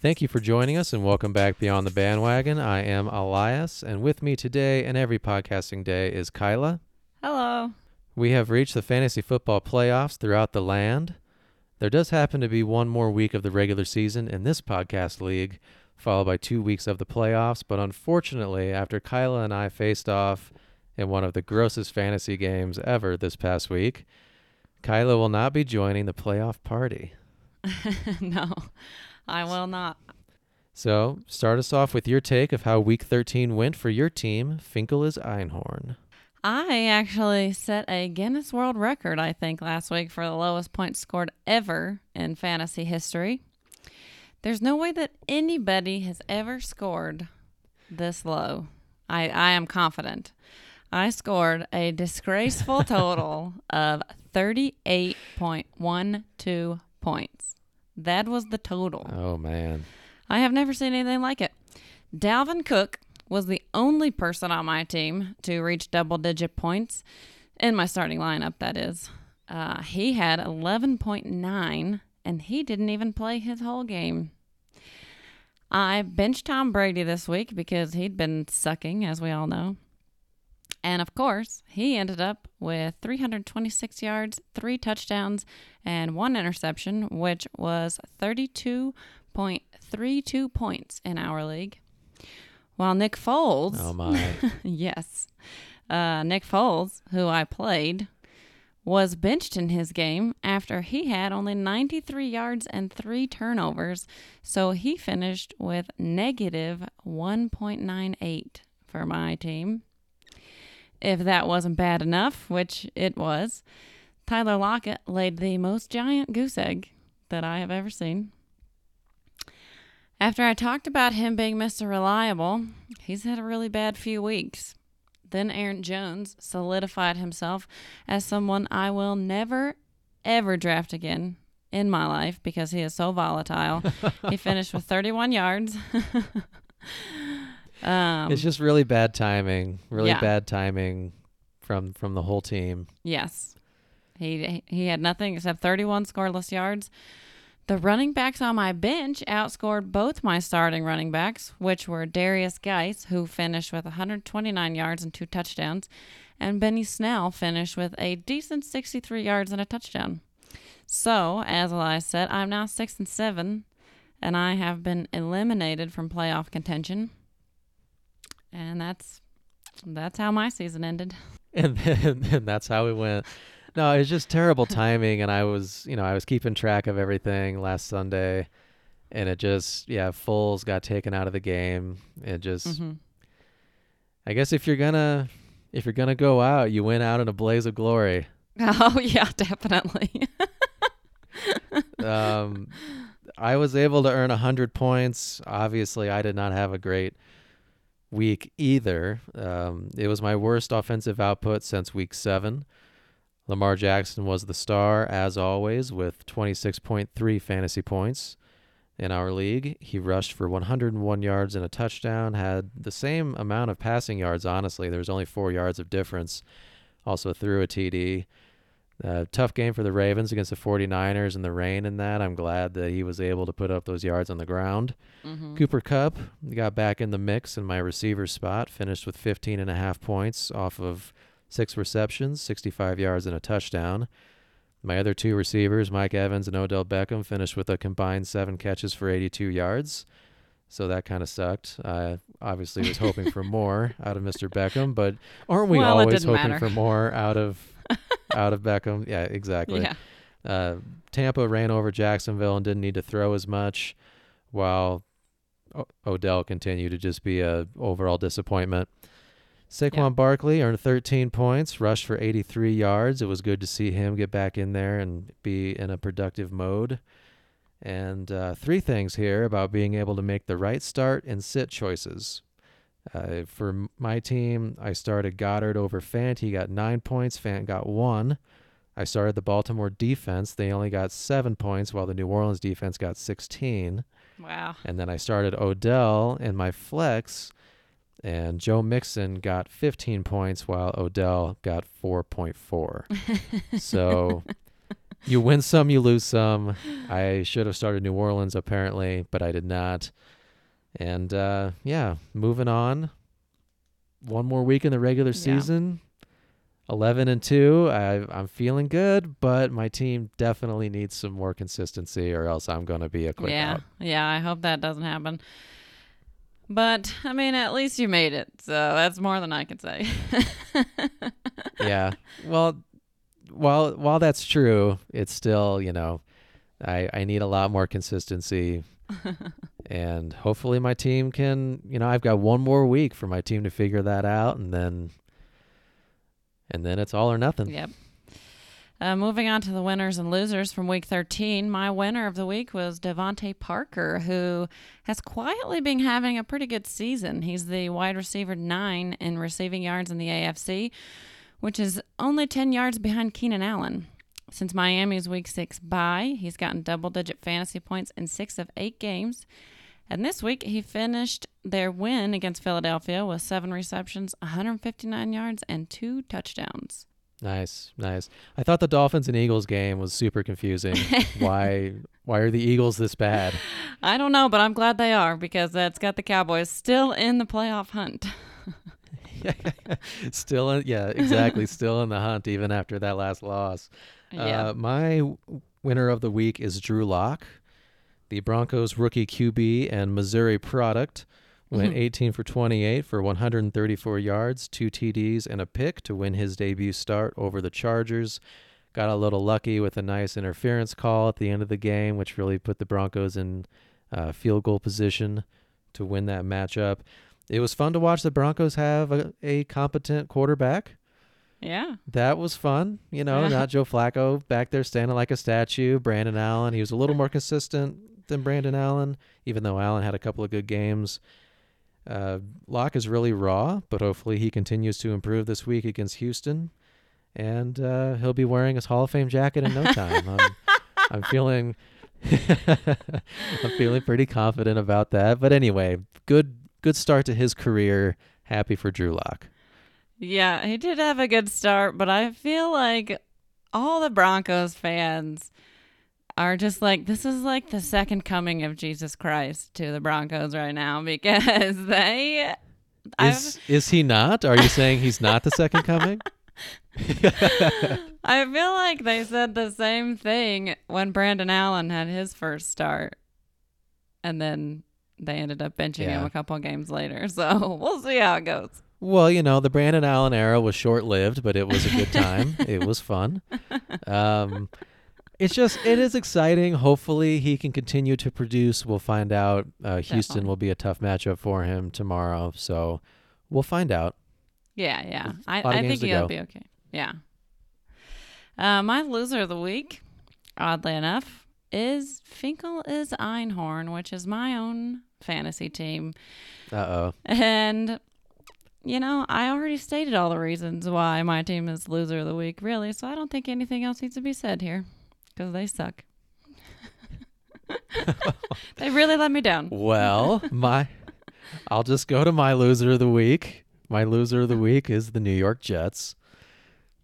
Thank you for joining us and welcome back Beyond the Bandwagon. I am Elias, and with me today and every podcasting day is Kyla. Hello. We have reached the fantasy football playoffs throughout the land. There does happen to be one more week of the regular season in this podcast league, followed by two weeks of the playoffs. But unfortunately, after Kyla and I faced off in one of the grossest fantasy games ever this past week, Kyla will not be joining the playoff party. no, I will not. So, start us off with your take of how week 13 went for your team, Finkel is Einhorn. I actually set a Guinness World Record, I think, last week for the lowest points scored ever in fantasy history. There's no way that anybody has ever scored this low. I, I am confident. I scored a disgraceful total of 38.12 points. That was the total. Oh, man. I have never seen anything like it. Dalvin Cook was the only person on my team to reach double digit points in my starting lineup, that is. Uh, he had 11.9, and he didn't even play his whole game. I benched Tom Brady this week because he'd been sucking, as we all know. And of course, he ended up with 326 yards, three touchdowns, and one interception, which was 32.32 points in our league. While Nick Foles, Oh, my. yes, uh, Nick Foles, who I played, was benched in his game after he had only 93 yards and three turnovers. So he finished with negative 1.98 for my team. If that wasn't bad enough, which it was, Tyler Lockett laid the most giant goose egg that I have ever seen. After I talked about him being Mr. Reliable, he's had a really bad few weeks. Then Aaron Jones solidified himself as someone I will never, ever draft again in my life because he is so volatile. he finished with 31 yards. um, it's just really bad timing. Really Yeah. bad timing from from the whole team. Yes. He he had nothing except 31 scoreless yards. The running backs on my bench outscored both my starting running backs, which were Derrius Guice, who finished with 129 yards and two touchdowns, and Benny Snell finished with a decent 63 yards and a touchdown. So, as Elias said, I'm now 6 and 7, and I have been eliminated from playoff contention. And that's that's how my season ended. And then and that's how it went. No, it was just terrible timing and I was, you know, I was keeping track of everything last Sunday and it just yeah, Foles got taken out of the game. It just hmm I guess if you're gonna if you're gonna go out, you went out in a blaze of glory. Oh yeah, definitely. um, I was able to earn a 100 points. Obviously, I did not have a great week either. Um, it was my worst offensive output since week seven. Lamar Jackson was the star, as always, with 26.3 fantasy points in our league. He rushed for 101 yards and a touchdown, had the same amount of passing yards, honestly. There was only four yards of difference. Also threw a TD. Uh, tough game for the Ravens against the 49ers and the rain and that. I'm glad that he was able to put up those yards on the ground. hmm Cooper Kupp got back in the mix in my receiver spot, finished with 15 and a half points off of six receptions, 65 yards and a touchdown. My other two receivers, Mike Evans and Odell Beckham, finished with a combined seven catches for 82 yards. So that kind of sucked. I obviously was hoping for more out of Mr. Beckham, but aren't we Well, always hoping matter. for more out of out of Beckham? Yeah, exactly. Yeah. Uh, Tampa ran over Jacksonville and didn't need to throw as much, while o- Odell continued to just be a overall disappointment. Saquon Yeah. Barkley earned 13 points, rushed for 83 yards. It was good to see him get back in there and be in a productive mode. And uh, three things here about being able to make the right start and sit choices. Uh, for my team, I started Goedert over Fant. He got nine points. Fant got one. I started the Baltimore defense. They only got seven points, while the New Orleans defense got 16. Wow. And then I started Odell in my flex, and Joe Mixon got 15 points, while Odell got 4.4. so you win some, you lose some. I should have started New Orleans apparently, but I did not. And uh, yeah, moving on. One more week in the regular Yeah. season. 11 and 2. I, I'm feeling good, but my team definitely needs some more consistency or else I'm going to be a quick yeah, out. yeah. I hope that doesn't happen. But I mean, at least you made it, so that's more than I can say. yeah. Well, while while that's true, it's still, you know, I I need a lot more consistency and hopefully my team can, you know, I've got one more week for my team to figure that out and then and then it's all or nothing. Yep. Uh, moving on to the winners and losers from week 13, my winner of the week was DeVante Parker, who has quietly been having a pretty good season. He's the wide receiver nine in receiving yards in the AFC, which is only 10 yards behind Keenan Allen. Since Miami's week six bye, he's gotten double digit fantasy points in six of eight games. And this week, he finished their win against Philadelphia with seven receptions, 159 yards, and two touchdowns. Nice, nice. I thought the Dolphins and Eagles game was super confusing. why why are the Eagles this bad? I don't know, but I'm glad they are because that's got the Cowboys still in the playoff hunt. still in, yeah, exactly, still in the hunt even after that last loss. Yeah. Uh, my winner of the week is Drew Lock, the Broncos rookie QB and Missouri product. Went 18 for 28 for 134 yards, two TDs, and a pick to win his debut start over the Chargers. Got a little lucky with a nice interference call at the end of the game, which really put the Broncos in uh, field goal position to win that matchup. It was fun to watch the Broncos have a, a competent quarterback. yeah. That was fun. You know, Yeah. not Joe Flacco back there standing like a statue. Brandon Allen, he was a little more consistent than Brandon Allen, even though Allen had a couple of good games. Uh, Lock is really raw, but hopefully he continues to improve this week against Houston, and uh, he'll be wearing his Hall of Fame jacket in no time. I'm, I'm feeling, I'm feeling pretty confident about that. But anyway, good, good start to his career. Happy for Drew Lock. Yeah, he did have a good start, but I feel like all the Broncos fans are just like this is like the second coming of Jesus Christ to the Broncos right now because they I've, Is is he not? Are you saying he's not the second coming? I feel like they said the same thing when Brandon Allen had his first start. And then they ended up benching him a couple games later. So we'll see how it goes. Well, you know, the Brandon Allen era was short lived, but it was a good time. it was fun. Um, it's just it is exciting. Hopefully, he can continue to produce. We'll find out. Uh, Houston Definitely. will be a tough matchup for him tomorrow, so we'll find out. Yeah, yeah. I, I think he'll go. be okay. Yeah. Uh, my loser of the week, oddly enough, is Finkel is Einhorn, which is my own fantasy team. Uh oh. And, you know, I already stated all the reasons why my team is loser of the week, really. So I don't think anything else needs to be said here because they suck. they really let me down. Well, my I'll just go to my loser of the week. My loser of the week is the New York Jets.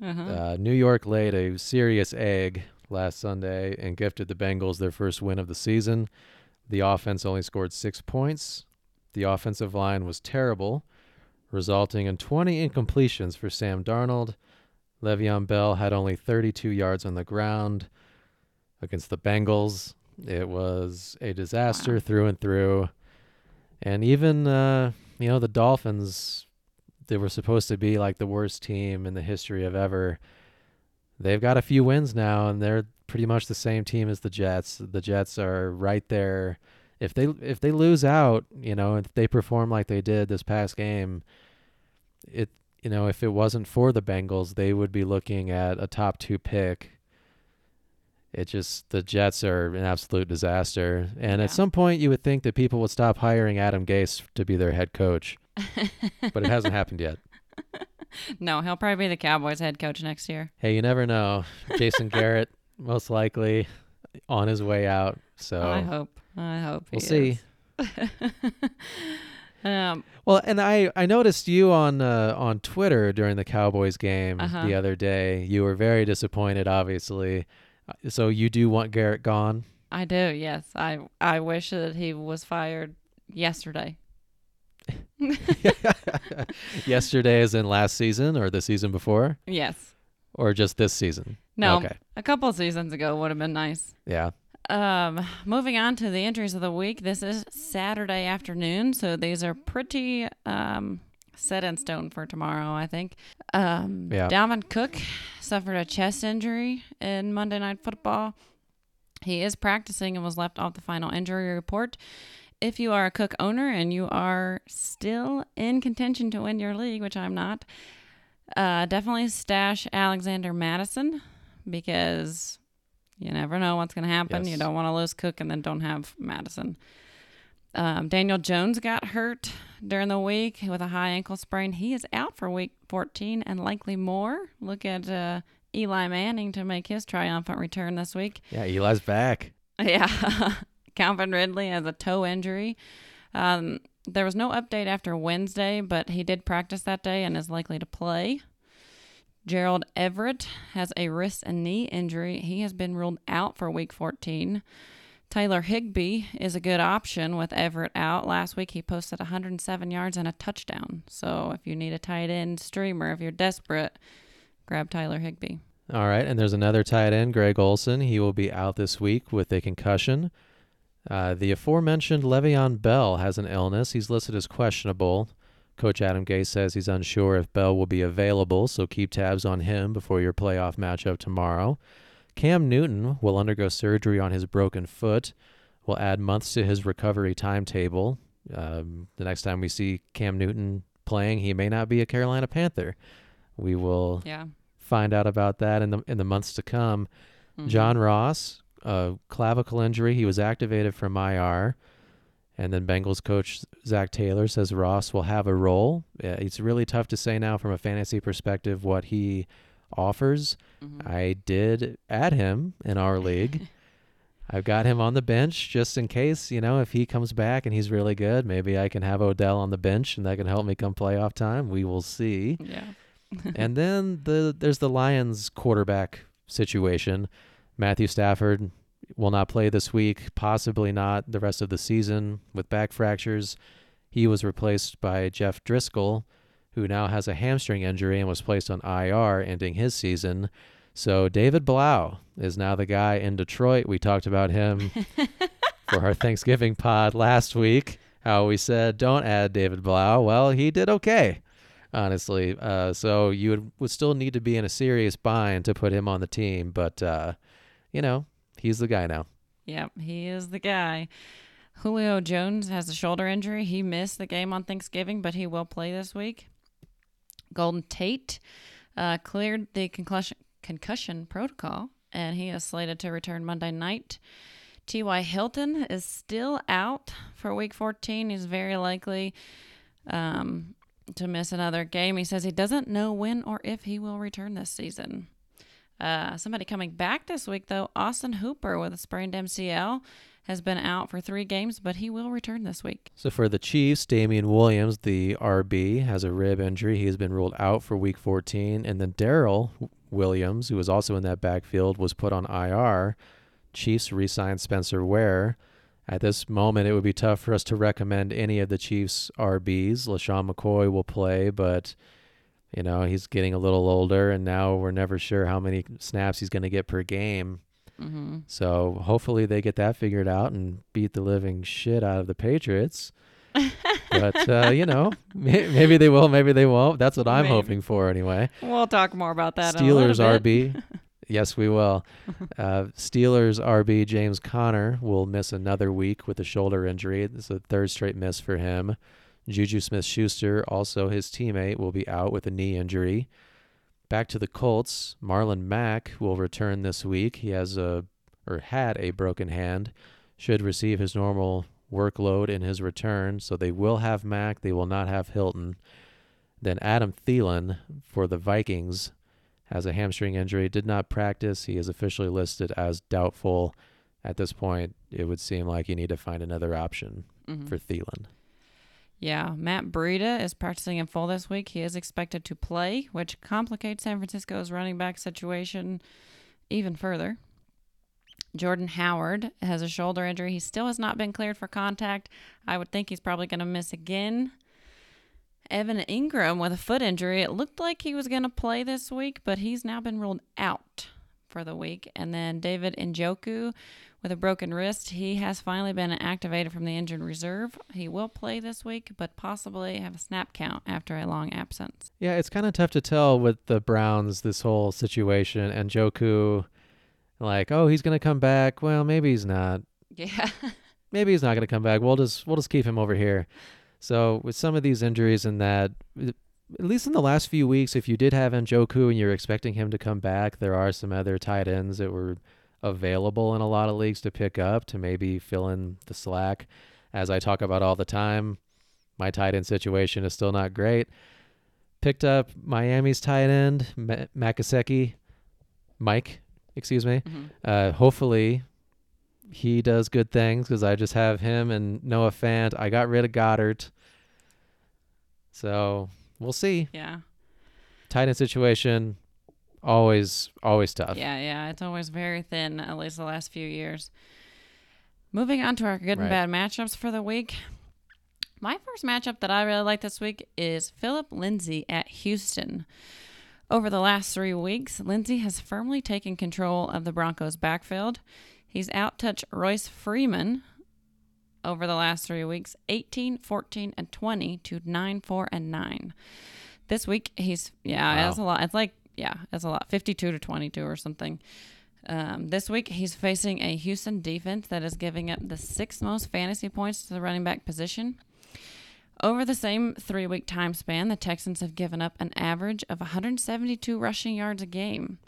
Uh-huh. Uh, New York laid a serious egg last Sunday and gifted the Bengals their first win of the season. The offense only scored six points. The offensive line was terrible, resulting in 20 incompletions for Sam Darnold. Le'Veon Bell had only 32 yards on the ground against the Bengals. It was a disaster Wow. through and through. And even, uh, you know, the Dolphins, they were supposed to be like the worst team in the history of ever. They've got a few wins now, and they're pretty much the same team as the Jets. The Jets are right there. If they if they lose out, you know, if they perform like they did this past game, it you know, if it wasn't for the Bengals, they would be looking at a top two pick. It just the Jets are an absolute disaster, and Yeah. at some point you would think that people would stop hiring Adam Gase to be their head coach, but it hasn't happened yet. no, he'll probably be the Cowboys head coach next year. Hey, you never know. Jason Garrett most likely on his way out. So I hope. I hope. we'll see. um, Well, and I I noticed you on uh, on Twitter during the Cowboys game Uh-huh. the other day. You were very disappointed, obviously, So you do want Garrett gone? I do. Yes, I I wish that he was fired yesterday. Yesterday is in last season or the season before Yes. or just this season? No. Okay. A couple of seasons ago would have been nice. Yeah. Um, moving on to the entries of the week. This is Saturday afternoon, so these are pretty um, set in stone for tomorrow, I think. Um, Yeah. Dalvin Cook suffered a chest injury in Monday Night Football. He is practicing and was left off the final injury report. If you are a Cook owner and you are still in contention to win your league, which I'm not, uh, definitely stash Alexander Mattison because you never know what's going to happen. You don't want to lose Cook and then don't have Mattison. Um, Daniel Jones got hurt during the week with a high ankle sprain. He is out for week 14 and likely more. Look at uh, Eli Manning to make his triumphant return this week. Yeah. Eli's back. Yeah. Calvin Ridley has a toe injury. Um, there was no update after Wednesday, but he did practice that day and is likely to play. Gerald Everett has a wrist and knee injury. He has been ruled out for week 14. Taylor Higbee is a good option with Everett out. Last week he posted 107 yards and a touchdown. So if you need a tight end streamer, if you're desperate, grab Tyler Higbee. All right. And there's another tight end, Greg Olsen. He will be out this week with a concussion. Uh, the aforementioned Le'Veon Bell has an illness. He's listed as questionable. Coach Adam Gase says he's unsure if Bell will be available, so keep tabs on him before your playoff matchup tomorrow. Cam Newton will undergo surgery on his broken foot. Will add months to his recovery timetable. Um, the next time we see Cam Newton playing, he may not be a Carolina Panther. We will Yeah. find out about that in the in the months to come. Mhm. John Ross, a clavicle injury, he was activated from IR, and then Bengals coach Zac Taylor says Ross will have a role. Yeah, it's really tough to say now from a fantasy perspective what he offers. Mhm. I did add him in our league. I've got him on the bench just in case, you know, if he comes back and he's really good, maybe I can have Odell on the bench and that can help me come playoff time. We will see Yeah. and then the there's the Lions quarterback situation. Matthew Stafford will not play this week, possibly not the rest of the season with back fractures. He was replaced by Jeff Driskel, who now has a hamstring injury and was placed on IR, ending his season. So David Blough is now the guy in Detroit. We talked about him for our Thanksgiving pod last week. How we said don't add David Blough. Well, he did okay honestly. Uh, so you would, would still need to be in a serious bind to put him on the team, but uh, you know he's the guy now. Yep, he is the guy. Julio Jones has a shoulder injury. He missed the game on Thanksgiving, but he will play this week. Golden Tate uh, cleared the concussion concussion protocol, and he is slated to return Monday night. T.Y. Hilton is still out for Week 14. He's very likely um, to miss another game. He says he doesn't know when or if he will return this season. Uh, somebody coming back this week, though, Austin Hooper with a sprained MCL has been out for three games, but he will return this week. So for the Chiefs, Damien Williams, the RB, has a rib injury. He has been ruled out for Week 14, and then Darrel Williams, who was also in that backfield, was put on IR. Chiefs re-signed Spencer Ware. At this moment, it would be tough for us to recommend any of the Chiefs RBs. LeSean McCoy will play, but you know he's getting a little older, and now we're never sure how many snaps he's going to get per game. Mm-hmm. So hopefully they get that figured out and beat the living shit out of the Patriots. but uh, you know, may- maybe they will, maybe they won't. That's what I'm Maybe. hoping for anyway. We'll talk more about that. in a Steelers. RB. Yes, we will. Uh, Steelers RB James Conner will miss another week with a shoulder injury. It's a third straight miss for him. Juju Smith Schuster, also his teammate, will be out with a knee injury. Back to the Colts, Marlon Mack will return this week. He has a or had a broken hand, should receive his normal workload in his return. So they will have Mack. They will not have Hilton. Then Adam Thielen for the Vikings has a hamstring injury, did not practice. He is officially listed as doubtful. At this point, it would seem like you need to find another option Mhm. for Thielen. Yeah, Matt Breida is practicing in full this week. He is expected to play, which complicates San Francisco's running back situation even further. Jordan Howard has a shoulder injury. He still has not been cleared for contact. I would think he's probably going to miss again. Evan Engram with a foot injury. It looked like he was going to play this week, but he's now been ruled out for the week. And then David Njoku with a broken wrist. He has finally been activated from the injured reserve. He will play this week, but possibly have a snap count after a long absence. Yeah, it's kind of tough to tell with the Browns this whole situation and Njoku like, "Oh, he's going to come back." Well, maybe he's not. Yeah. maybe he's not going to come back. We'll just we'll just keep him over here. So with some of these injuries and that, at least in the last few weeks, if you did have Njoku and you're expecting him to come back, there are some other tight ends that were available in a lot of leagues to pick up to maybe fill in the slack. As I talk about all the time, my tight end situation is still not great. Picked up Miami's tight end, M- Makaseki, Mike, excuse me. Mhm. Uh, hopefully, he does good things because I just have him and Noah Fant. I got rid of Goedert, so we'll see. Yeah. Tight end situation, always always tough. Yeah, yeah. It's always very thin, at least the last few years. Moving on to our good Right. and bad matchups for the week. My first matchup that I really like this week is Phillip Lindsay at Houston. Over the last three weeks, Lindsay has firmly taken control of the Broncos' backfield. He's outtouched Royce Freeman over the last three weeks 18, 14, and 20 to 9, 4, and 9. This week, he's, yeah, Wow. that's a lot. It's like, yeah, that's a lot. 52 to 22 or something. Um, this week, he's facing a Houston defense that is giving up the sixth most fantasy points to the running back position. Over the same three week time span, the Texans have given up an average of 172 rushing yards a game.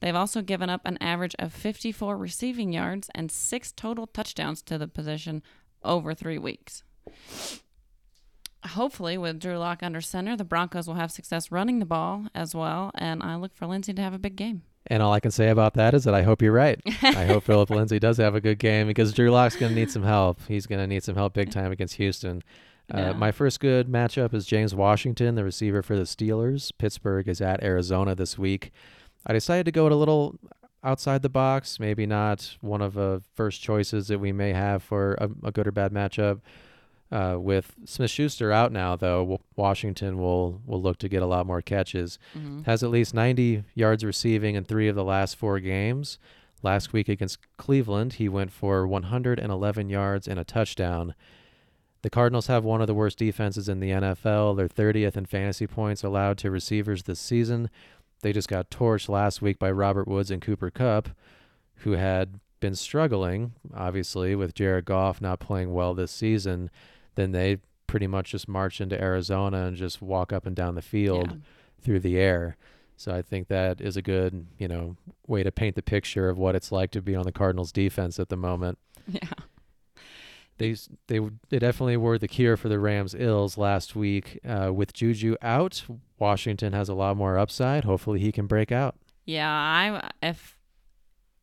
They've also given up an average of 54 receiving yards and six total touchdowns to the position over three weeks. Hopefully, with Drew Lock under center, the Broncos will have success running the ball as well, and I look for Lindsay to have a big game. And all I can say about that is that I hope you're right. I hope Phillip Lindsay does have a good game because Drew Lock's going to need some help. He's going to need some help big time against Houston. Uh, Yeah. My first good matchup is James Washington, the receiver for the Steelers. Pittsburgh is at Arizona this week. I decided to go at a little outside the box, maybe not one of the first choices that we may have for a, a good or bad matchup. Uh, with Smith Schuster out now, though, Washington will will look to get a lot more catches Mhm. has at least 90 yards receiving in three of the last four games. Last week against Cleveland, he went for 111 yards and a touchdown. The Cardinals have one of the worst defenses in the NFL. They're 30th in fantasy points allowed to receivers this season. They just got torched last week by Robert Woods and Cooper Kupp, who had been struggling, obviously, with Jared Goff not playing well this season. Then they pretty much just march into Arizona and just walk up and down the field through the air. So I think that is a good, you know, way to paint the picture of what it's like to be on the Cardinals defense at the moment. Yeah. They they they definitely were the cure for the Rams' ills last week. Uh, with Juju out, Washington has a lot more upside. Hopefully, he can break out. Yeah, I if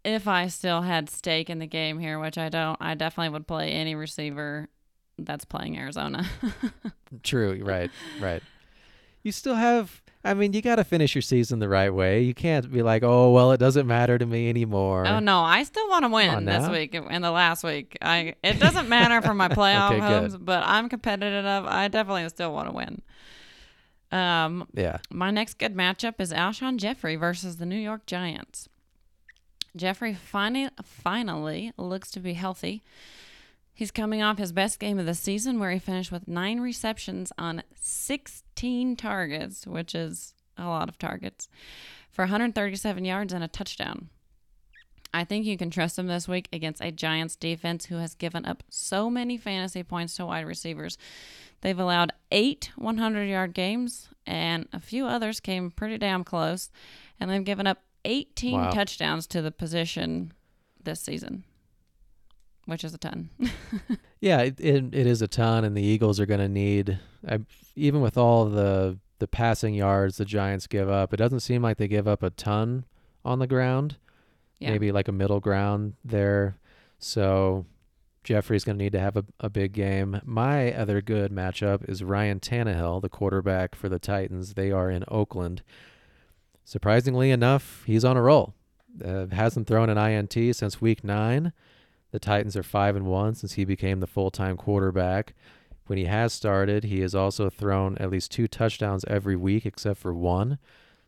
if I still had stake in the game here, which I don't, I definitely would play any receiver that's playing Arizona. True, right, right. You still have. I mean, you got to finish your season the right way. You can't be like, oh well, it doesn't matter to me anymore. oh no, I still want to win this week and the last week. I it doesn't matter for my playoff Okay, good. homes, but I'm competitive. I definitely still want to win. Um, Yeah, My next good matchup is Alshon Jeffery versus the New York Giants. Jeffery finally, finally looks to be healthy. He's coming off his best game of the season where he finished with nine receptions on 16 targets, which is a lot of targets, for 137 yards and a touchdown. I think you can trust him this week against a Giants defense who has given up so many fantasy points to wide receivers. They've allowed eight 100 yard games, and a few others came pretty damn close. And they've given up 18 Wow. touchdowns to the position this season, which is a ton. Yeah, it, it, it is a ton, and the Eagles are going to need, I, even with all the the passing yards the Giants give up, it doesn't seem like they give up a ton on the ground. Yeah. Maybe like a middle ground there. So Jeffery's going to need to have a, a big game. My other good matchup is Ryan Tannehill, the quarterback for the Titans. They are in Oakland. Surprisingly enough, he's on a roll. Uh, hasn't thrown an INT since week nine. The Titans are five and one since he became the full time quarterback. When he has started, he has also thrown at least two touchdowns every week, except for one.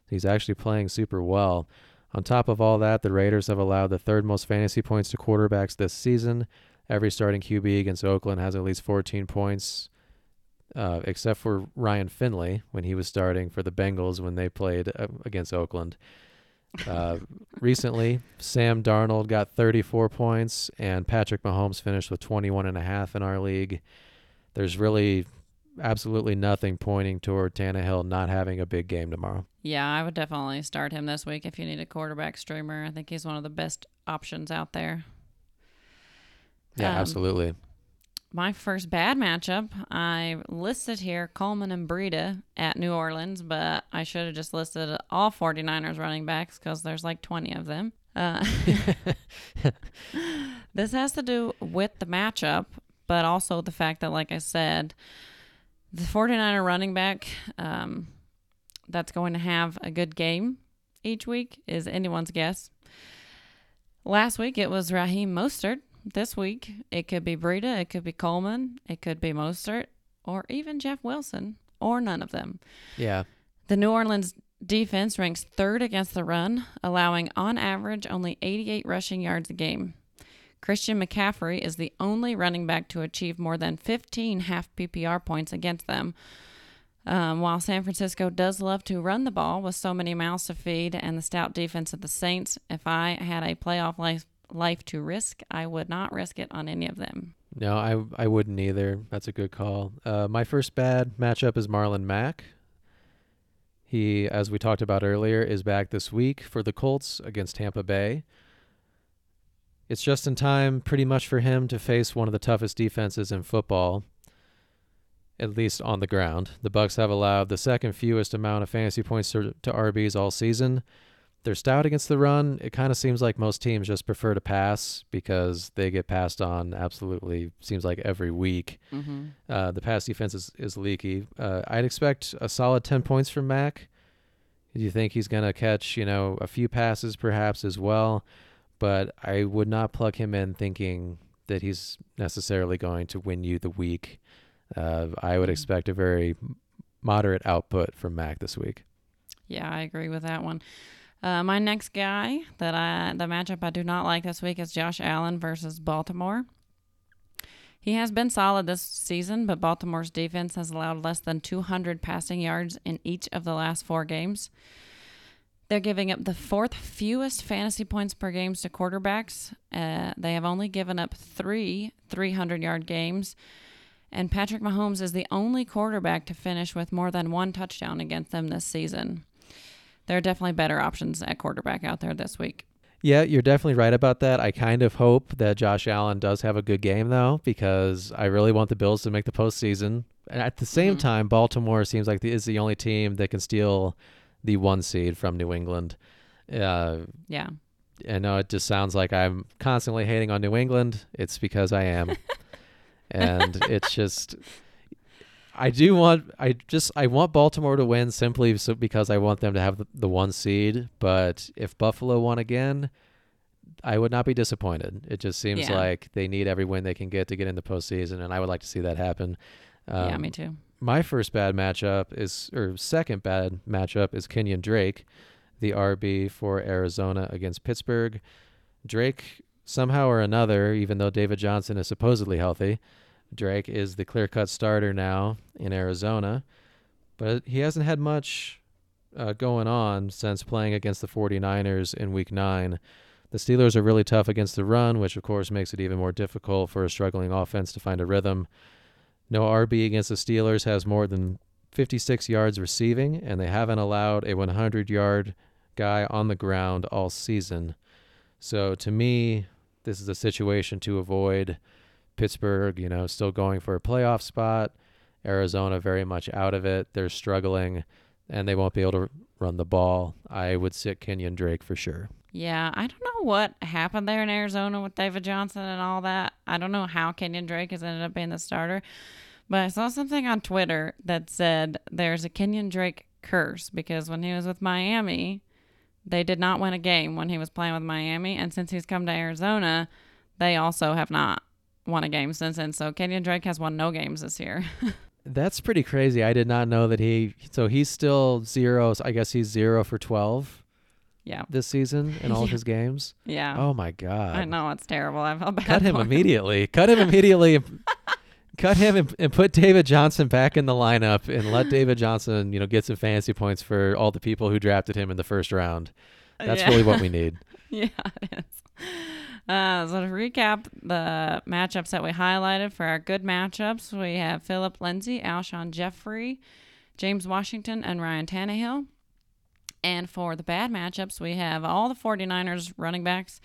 He's actually playing super well. On top of all that, the Raiders have allowed the third most fantasy points to quarterbacks this season. Every starting QB against Oakland has at least 14 points, uh, except for Ryan Finley when he was starting for the Bengals when they played uh, against Oakland. Uh, recently, Sam Darnold got 34 points, and Patrick Mahomes finished with 21 and a half in our league. There's really absolutely nothing pointing toward Tannehill not having a big game tomorrow. Yeah, I would definitely start him this week if you need a quarterback streamer. I think he's one of the best options out there. Yeah, Um, absolutely. My first bad matchup, I listed here Coleman and Breida at New Orleans, but I should have just listed all 49ers running backs because there's like 20 of them. Uh, this has to do with the matchup, but also the fact that, like I said, the 49er running back um, that's going to have a good game each week is anyone's guess. Last week it was Raheem Mostert. This week it could be Breida, it could be Coleman, it could be Mostert, or even Jeff Wilson, or none of them. Yeah. The New Orleans defense ranks third against the run, allowing on average only 88 rushing yards a game. Christian McCaffrey is the only running back to achieve more than 15 half PPR points against them. Um, while San Francisco does love to run the ball with so many mouths to feed and the stout defense of the Saints, if I had a playoff life, life to risk, I would not risk it on any of them. No, I I wouldn't either. That's a good call. Uh, my first bad matchup is Marlon Mack. He, as we talked about earlier, is back this week for the Colts against Tampa Bay. It's just in time, pretty much, for him to face one of the toughest defenses in football, at least on the ground. The Bucs have allowed the second fewest amount of fantasy points to, to RBs all season. They're stout against the run. It kind of seems like most teams just prefer to pass because they get passed on absolutely seems like every week. Mm-hmm. Uh, the pass defense is, is leaky. Uh, I'd expect a solid 10 points from Mack. Do you think he's going to catch, you know, a few passes perhaps as well? But I would not plug him in thinking that he's necessarily going to win you the week. Uh, I would Mhm. expect a very moderate output from Mack this week. Yeah, I agree with that one. Uh, my next guy that I the matchup I do not like this week is Josh Allen versus Baltimore. He has been solid this season, but Baltimore's defense has allowed less than 200 passing yards in each of the last four games. They're giving up the fourth fewest fantasy points per games to quarterbacks. Uh, they have only given up three 300 yard games. And Patrick Mahomes is the only quarterback to finish with more than one touchdown against them this season. There are definitely better options at quarterback out there this week. Yeah, you're definitely right about that. I kind of hope that Josh Allen does have a good game, though, because I really want the Bills to make the postseason. And at the same Mhm. time, Baltimore seems like the, is the only team that can steal the one seed from New England. Uh, Yeah. I know it just sounds like I'm constantly hating on New England. It's because I am. and it's just I do want I just I want Baltimore to win simply so because I want them to have the, the one seed, but if Buffalo won again, I would not be disappointed. It just seems Yeah. like they need every win they can get to get in the postseason, and I would like to see that happen. yeah, Um, me too. my first bad matchup is, or second bad matchup is Kenyon Drake, the RB for Arizona against Pittsburgh. Drake, somehow or another, even though David Johnson is supposedly healthy, Drake is the clear cut starter now in Arizona. But he hasn't had much uh, going on since playing against the 49ers in week nine. The Steelers are really tough against the run, which of course makes it even more difficult for a struggling offense to find a rhythm. No RB against the Steelers has more than 56 yards receiving, and they haven't allowed a 100 yard guy on the ground all season. So to me, this is a situation to avoid. Pittsburgh, you know, still going for a playoff spot. Arizona very much out of it. They're struggling, and they won't be able to run the ball. I would sit Kenyon Drake for sure. Yeah, I don't know what happened there in Arizona with David Johnson and all that. I don't know how Kenyon Drake has ended up being the starter, but I saw something on Twitter that said there's a Kenyon Drake curse because when he was with Miami, They did not win a game when he was playing with Miami, and since he's come to Arizona, they also have not won a game since then. So Kenyon Drake has won no games this year. That's pretty crazy. I did not know that he. So he's still zero. I guess he's zero for twelve yeah, this season in all of Yeah. his games. yeah. Oh my god! I know it's terrible. I felt bad. Cut him immediately. Cut him immediately. Cut him and, and put David Johnson back in the lineup and let David Johnson, you know, get some fantasy points for all the people who drafted him in the first round. That's Yeah. really what we need. yeah, it is. Uh, so to recap the matchups that we highlighted for our good matchups, we have Phillip Lindsay, Alshon Jeffery, James Washington, and Ryan Tannehill. And for the bad matchups, we have all the 49ers running backs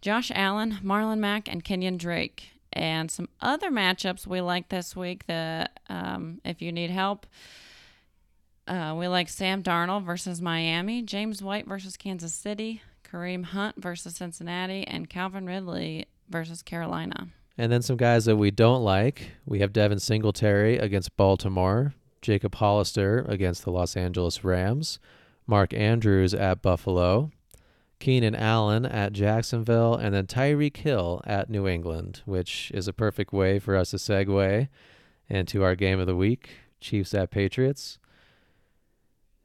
Josh Allen, Marlon Mack, and Kenyon Drake. And some other matchups we like this week that um, if you need help, uh, we like Sam Darnold versus Miami, James White versus Kansas City, Kareem Hunt versus Cincinnati, and Calvin Ridley versus Carolina. And then some guys that we don't like. We have Devin Singletary against Baltimore, Jacob Hollister against the Los Angeles Rams, Mark Andrews at Buffalo, Keenan Allen at Jacksonville, and then Tyreek Hill at New England, which is a perfect way for us to segue into our game of the week, Chiefs at Patriots.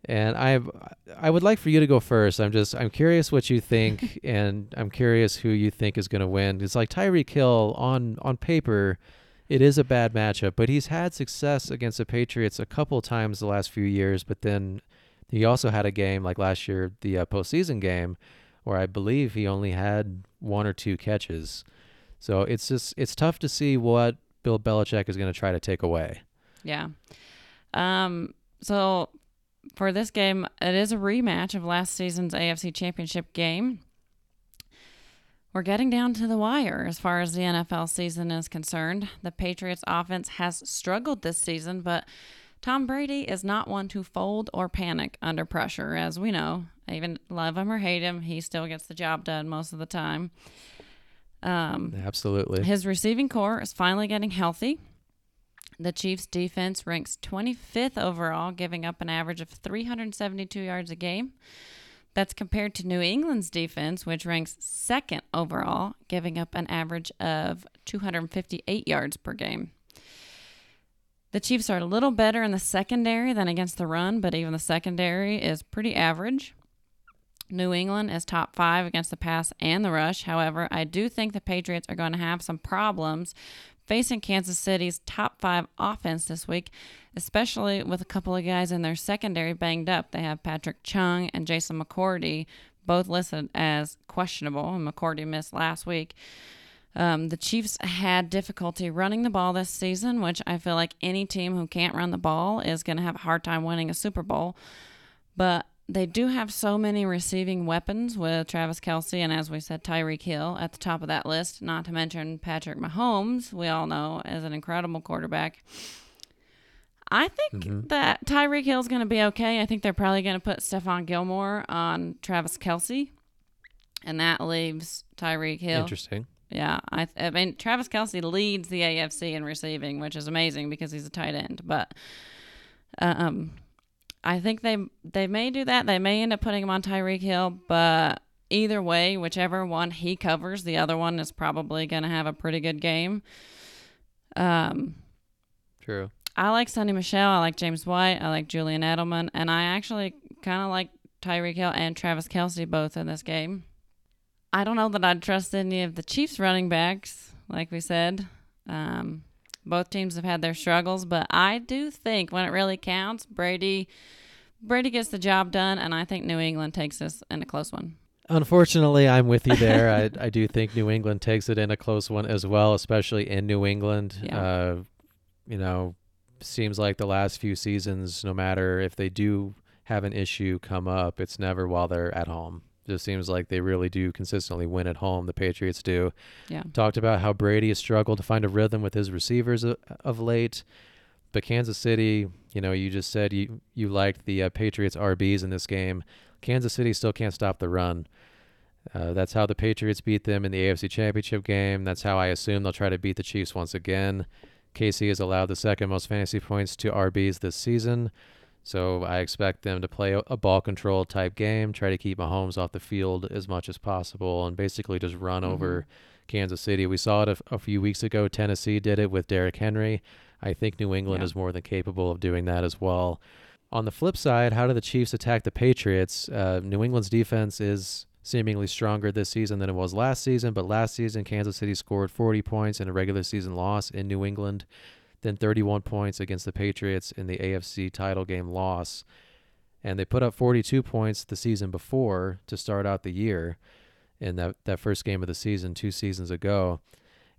And I I would like for you to go first. I'm just I'm curious what you think, and I'm curious who you think is going to win. It's like Tyreek Hill on on paper, it is a bad matchup, but he's had success against the Patriots a couple times the last few years. But then he also had a game like last year, the uh, postseason game, where I believe he only had one or two catches. So it's just it's tough to see what Bill Belichick is going to try to take away. Yeah. Um. So for this game, it is a rematch of last season's AFC Championship game. We're getting down to the wire as far as the NFL season is concerned. The Patriots offense has struggled this season, but Tom Brady is not one to fold or panic under pressure, as we know. Even love him or hate him, he still gets the job done most of the time. Um, Absolutely. his receiving corps is finally getting healthy. The Chiefs' defense ranks 25th overall, giving up an average of 372 yards a game. That's compared to New England's defense, which ranks second overall, giving up an average of 258 yards per game. The Chiefs are a little better in the secondary than against the run, but even the secondary is pretty average. New England is top five against the pass and the rush. However, I do think the Patriots are going to have some problems facing Kansas City's top five offense this week, especially with a couple of guys in their secondary banged up. They have Patrick Chung and Jason McCourty, both listed as questionable, and McCourty missed last week. Um, the Chiefs had difficulty running the ball this season, which I feel like any team who can't run the ball is going to have a hard time winning a Super Bowl. But they do have so many receiving weapons with Travis Kelce and, as we said, Tyreek Hill at the top of that list, not to mention Patrick Mahomes, we all know is an incredible quarterback. I think Mhm. that Tyreek Hill's going to be okay. I think they're probably going to put Stephon Gilmore on Travis Kelce, and that leaves Tyreek Hill. Interesting. Yeah, I, th- I mean Travis Kelce leads the AFC in receiving, which is amazing because he's a tight end. But um, I think they they may do that. They may end up putting him on Tyreek Hill, but either way, whichever one he covers, the other one is probably going to have a pretty good game. Um, True. I like Sony Michel. I like James White. I like Julian Edelman, and I actually kind of like Tyreek Hill and Travis Kelce both in this game. I don't know that I'd trust any of the Chiefs running backs, like we said. Um, both teams have had their struggles, but I do think when it really counts, Brady Brady gets the job done, and I think New England takes this in a close one. Unfortunately, I'm with you there. I I do think New England takes it in a close one as well, especially in New England. Yeah. Uh, you know, seems like the last few seasons, no matter if they do have an issue come up, it's never while they're at home. Just seems like they really do consistently win at home. The Patriots do. Yeah. Talked about how Brady has struggled to find a rhythm with his receivers of, of late. But Kansas City, you know, you just said you you liked the uh, Patriots RBs in this game. Kansas City still can't stop the run. Uh, that's how the Patriots beat them in the AFC Championship game. That's how I assume they'll try to beat the Chiefs once again. KC has allowed the second most fantasy points to RBs this season. So I expect them to play a- ball control type game, try to keep Mahomes off the field as much as possible, and basically just run Mhm. over Kansas City. We saw it a, a few weeks ago. Tennessee did it with Derrick Henry. I think New England Yeah. is more than capable of doing that as well. On the flip side, how do the Chiefs attack the Patriots? Uh, New England's defense is seemingly stronger this season than it was last season, but last season Kansas City scored 40 points in a regular season loss in New England, then 31 points against the Patriots in the AFC title game loss. And they put up 42 points the season before to start out the year in that, that first game of the season two seasons ago.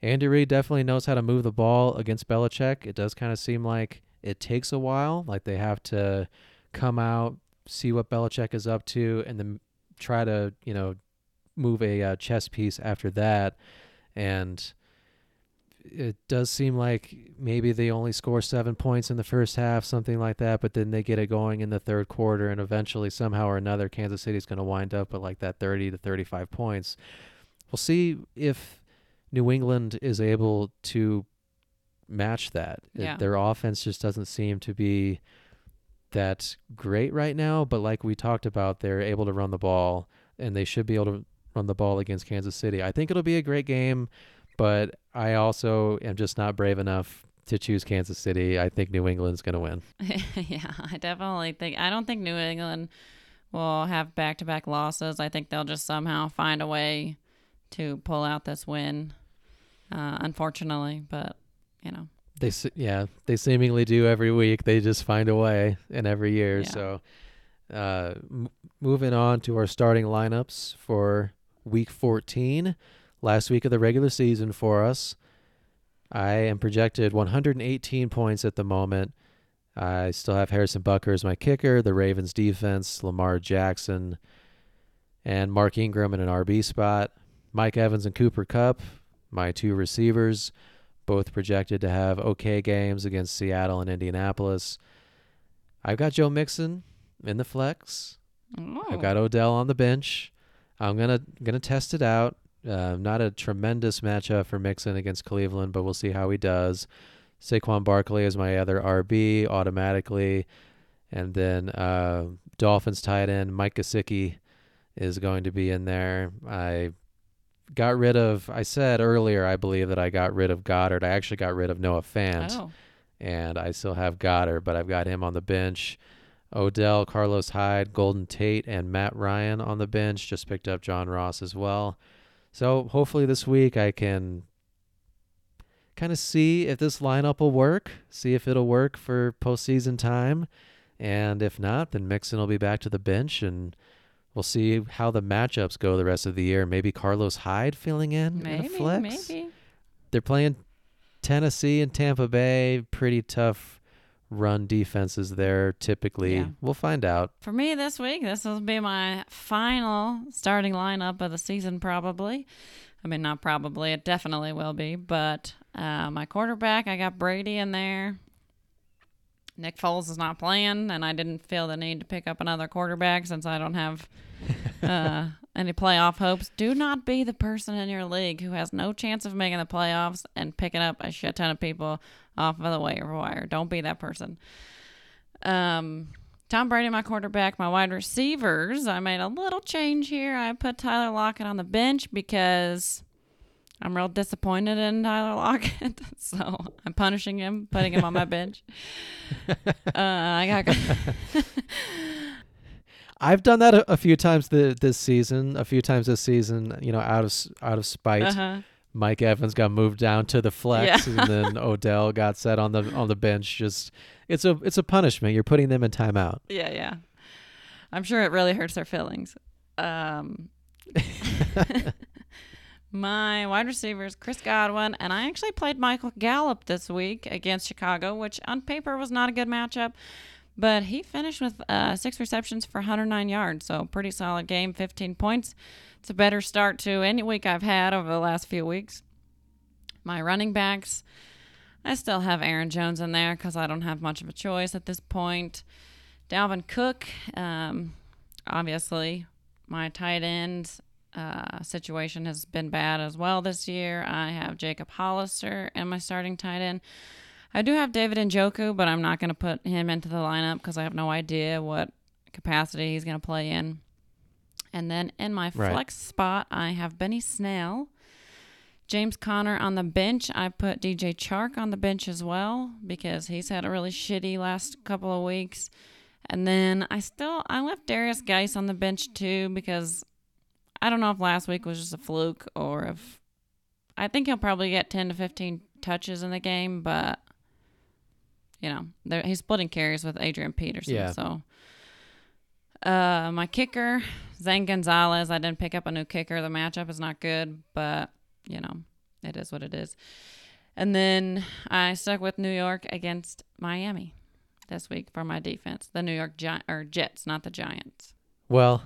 Andy Reid definitely knows how to move the ball against Belichick. It does kind of seem like it takes a while, like they have to come out, see what Belichick is up to, and then try to, you know, move a uh, chess piece after that. And it does seem like maybe they only score seven points in the first half, something like that, but then they get it going in the third quarter, and eventually, somehow or another, Kansas City's going to wind up at like that 30 to 35 points. We'll see if New England is able to match that. It- their offense just doesn't seem to be that great right now, but like we talked about, they're able to run the ball, and they should be able to run the ball against Kansas City. I think it'll be a great game, but I also am just not brave enough to choose Kansas City. I think New England's going to win. yeah, I definitely think. I don't think New England will have back to back losses. I think they'll just somehow find a way to pull out this win, uh, unfortunately. But, you know, They yeah, they seemingly do every week. They just find a way in every year. Yeah. So, uh, m- moving on to our starting lineups for week 14, last week of the regular season for us. I am projected 118 points at the moment. I still have Harrison Butker as my kicker, the Ravens defense, Lamar Jackson, and Mark Ingram in an RB spot. Mike Evans and Cooper Kupp, my two receivers both projected to have okay games against Seattle and Indianapolis. I've got Joe Mixon in the flex. oh, I've got Odell on the bench. I'm gonna gonna test it out. Uh, not a tremendous matchup for Mixon against Cleveland, but we'll see how he does. Saquon Barkley is my other RB automatically, and then uh, Dolphins tight end Mike Gesicki is going to be in there. I got rid of. I said earlier, I believe that I got rid of Goedert. I actually got rid of Noah Fant oh, and I still have Goedert, but I've got him on the bench. Odell, Carlos Hyde, Golden Tate, and Matt Ryan on the bench. Just picked up John Ross as well. So hopefully this week I can kind of see if this lineup will work, see if it'll work for postseason time. And if not, then Mixon will be back to the bench and we'll see how the matchups go the rest of the year. Maybe Carlos Hyde filling in in maybe, flex maybe. they're playing Tennessee and Tampa Bay, pretty tough run defenses there typically. Yeah. We'll find out. For me this week, this will be my final starting lineup of the season, probably. I mean, not probably, it definitely will be. But uh, my quarterback, I got Brady in there. Nick Foles is not playing, and I didn't feel the need to pick up another quarterback since I don't have uh, any playoff hopes. Do not be the person in your league who has no chance of making the playoffs and picking up a shit ton of people off of the waiver wire. Don't be that person. Um, Tom Brady, my quarterback, my wide receivers. I made a little change here. I put Tyler Lockett on the bench because I'm real disappointed in Tyler Lockett. so I'm punishing him, putting him on my bench. Uh, I got. I've done that a, a few times the, this season, a few times this season, you know, out of out of spite. Uh-huh. Mike Evans got moved down to the flex Yeah. and then Odell got set on the on the bench. Just it's a it's a punishment. You're putting them in timeout. Yeah, yeah. I'm sure it really hurts their feelings. Um, my wide receivers, Chris Godwin, and I actually played Michael Gallup this week against Chicago, which on paper was not a good matchup, but he finished with uh, six receptions for 109 yards, so pretty solid game, 15 points. It's a better start to any week I've had over the last few weeks. My running backs, I still have Aaron Jones in there because I don't have much of a choice at this point. Dalvin Cook, um, obviously, my tight end uh, situation has been bad as well this year. I have Jacob Hollister and my starting tight end. I do have David Njoku, but I'm not going to put him into the lineup because I have no idea what capacity he's going to play in. And then in my Right. flex spot, I have Benny Snell. James Conner on the bench. I put DJ Chark on the bench as well because he's had a really shitty last couple of weeks. And then I still I left Derrius Guice on the bench too because I don't know if last week was just a fluke or if I think he'll probably get 10 to 15 touches in the game, but you know, he's splitting carries with Adrian Peterson. Yeah. So, uh, my kicker, Zane Gonzalez. I didn't pick up a new kicker. The matchup is not good, but you know, it is what it is. And then I stuck with New York against Miami this week for my defense. The New York Gi- or Jets, not the Giants. Well,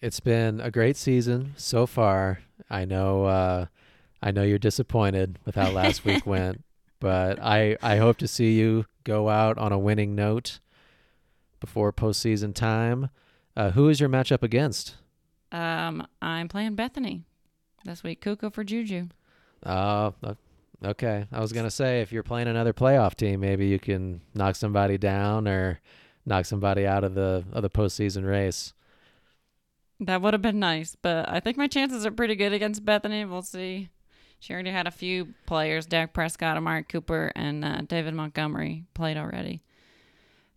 it's been a great season so far. I know uh I know you're disappointed with how last week went, but I I hope to see you go out on a winning note before postseason time. Uh, who is your matchup against? Um, I'm playing Bethany this week. Cuckoo for Juju. Uh, okay. I was gonna say if you're playing another playoff team, maybe you can knock somebody down or knock somebody out of the of the postseason race. That would have been nice, but I think my chances are pretty good against Bethany. We'll see. She already had a few players: Dak Prescott, Amari Cooper, and uh, David Montgomery played already.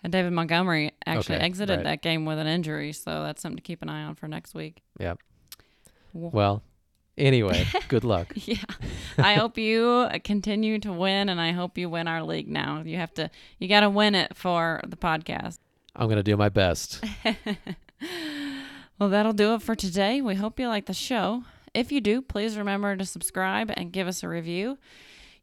And David Montgomery actually Okay, exited right. that game with an injury, so that's something to keep an eye on for next week. Yep. Well, anyway, good luck. Yeah. I hope you continue to win and I hope you win our league now. You have to you got to win it for the podcast. I'm gonna do my best. Well, that'll do it for today. We hope you like the show. If you do, please remember to subscribe and give us a review.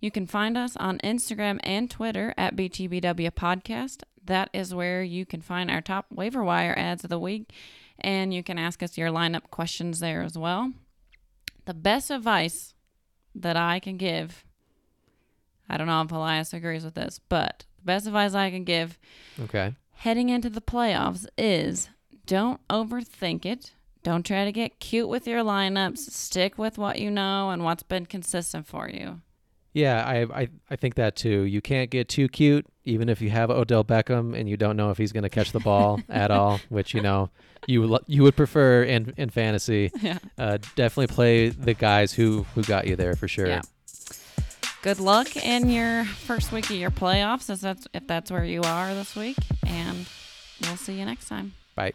You can find us on Instagram and Twitter at BTBW Podcast. That is where you can find our top waiver wire ads of the week, and you can ask us your lineup questions there as well. The best advice that I can give, I don't know if Elias agrees with this, but the best advice I can give Okay. heading into the playoffs is don't overthink it. Don't try to get cute with your lineups. Stick with what you know and what's been consistent for you. Yeah, I, I I think that too. You can't get too cute, even if you have Odell Beckham and you don't know if he's going to catch the ball at all, which you know you you would prefer in in fantasy. Yeah. Uh, definitely play the guys who who got you there for sure. Yeah. Good luck in your first week of your playoffs, if that's if that's where you are this week, and we'll see you next time. Bye.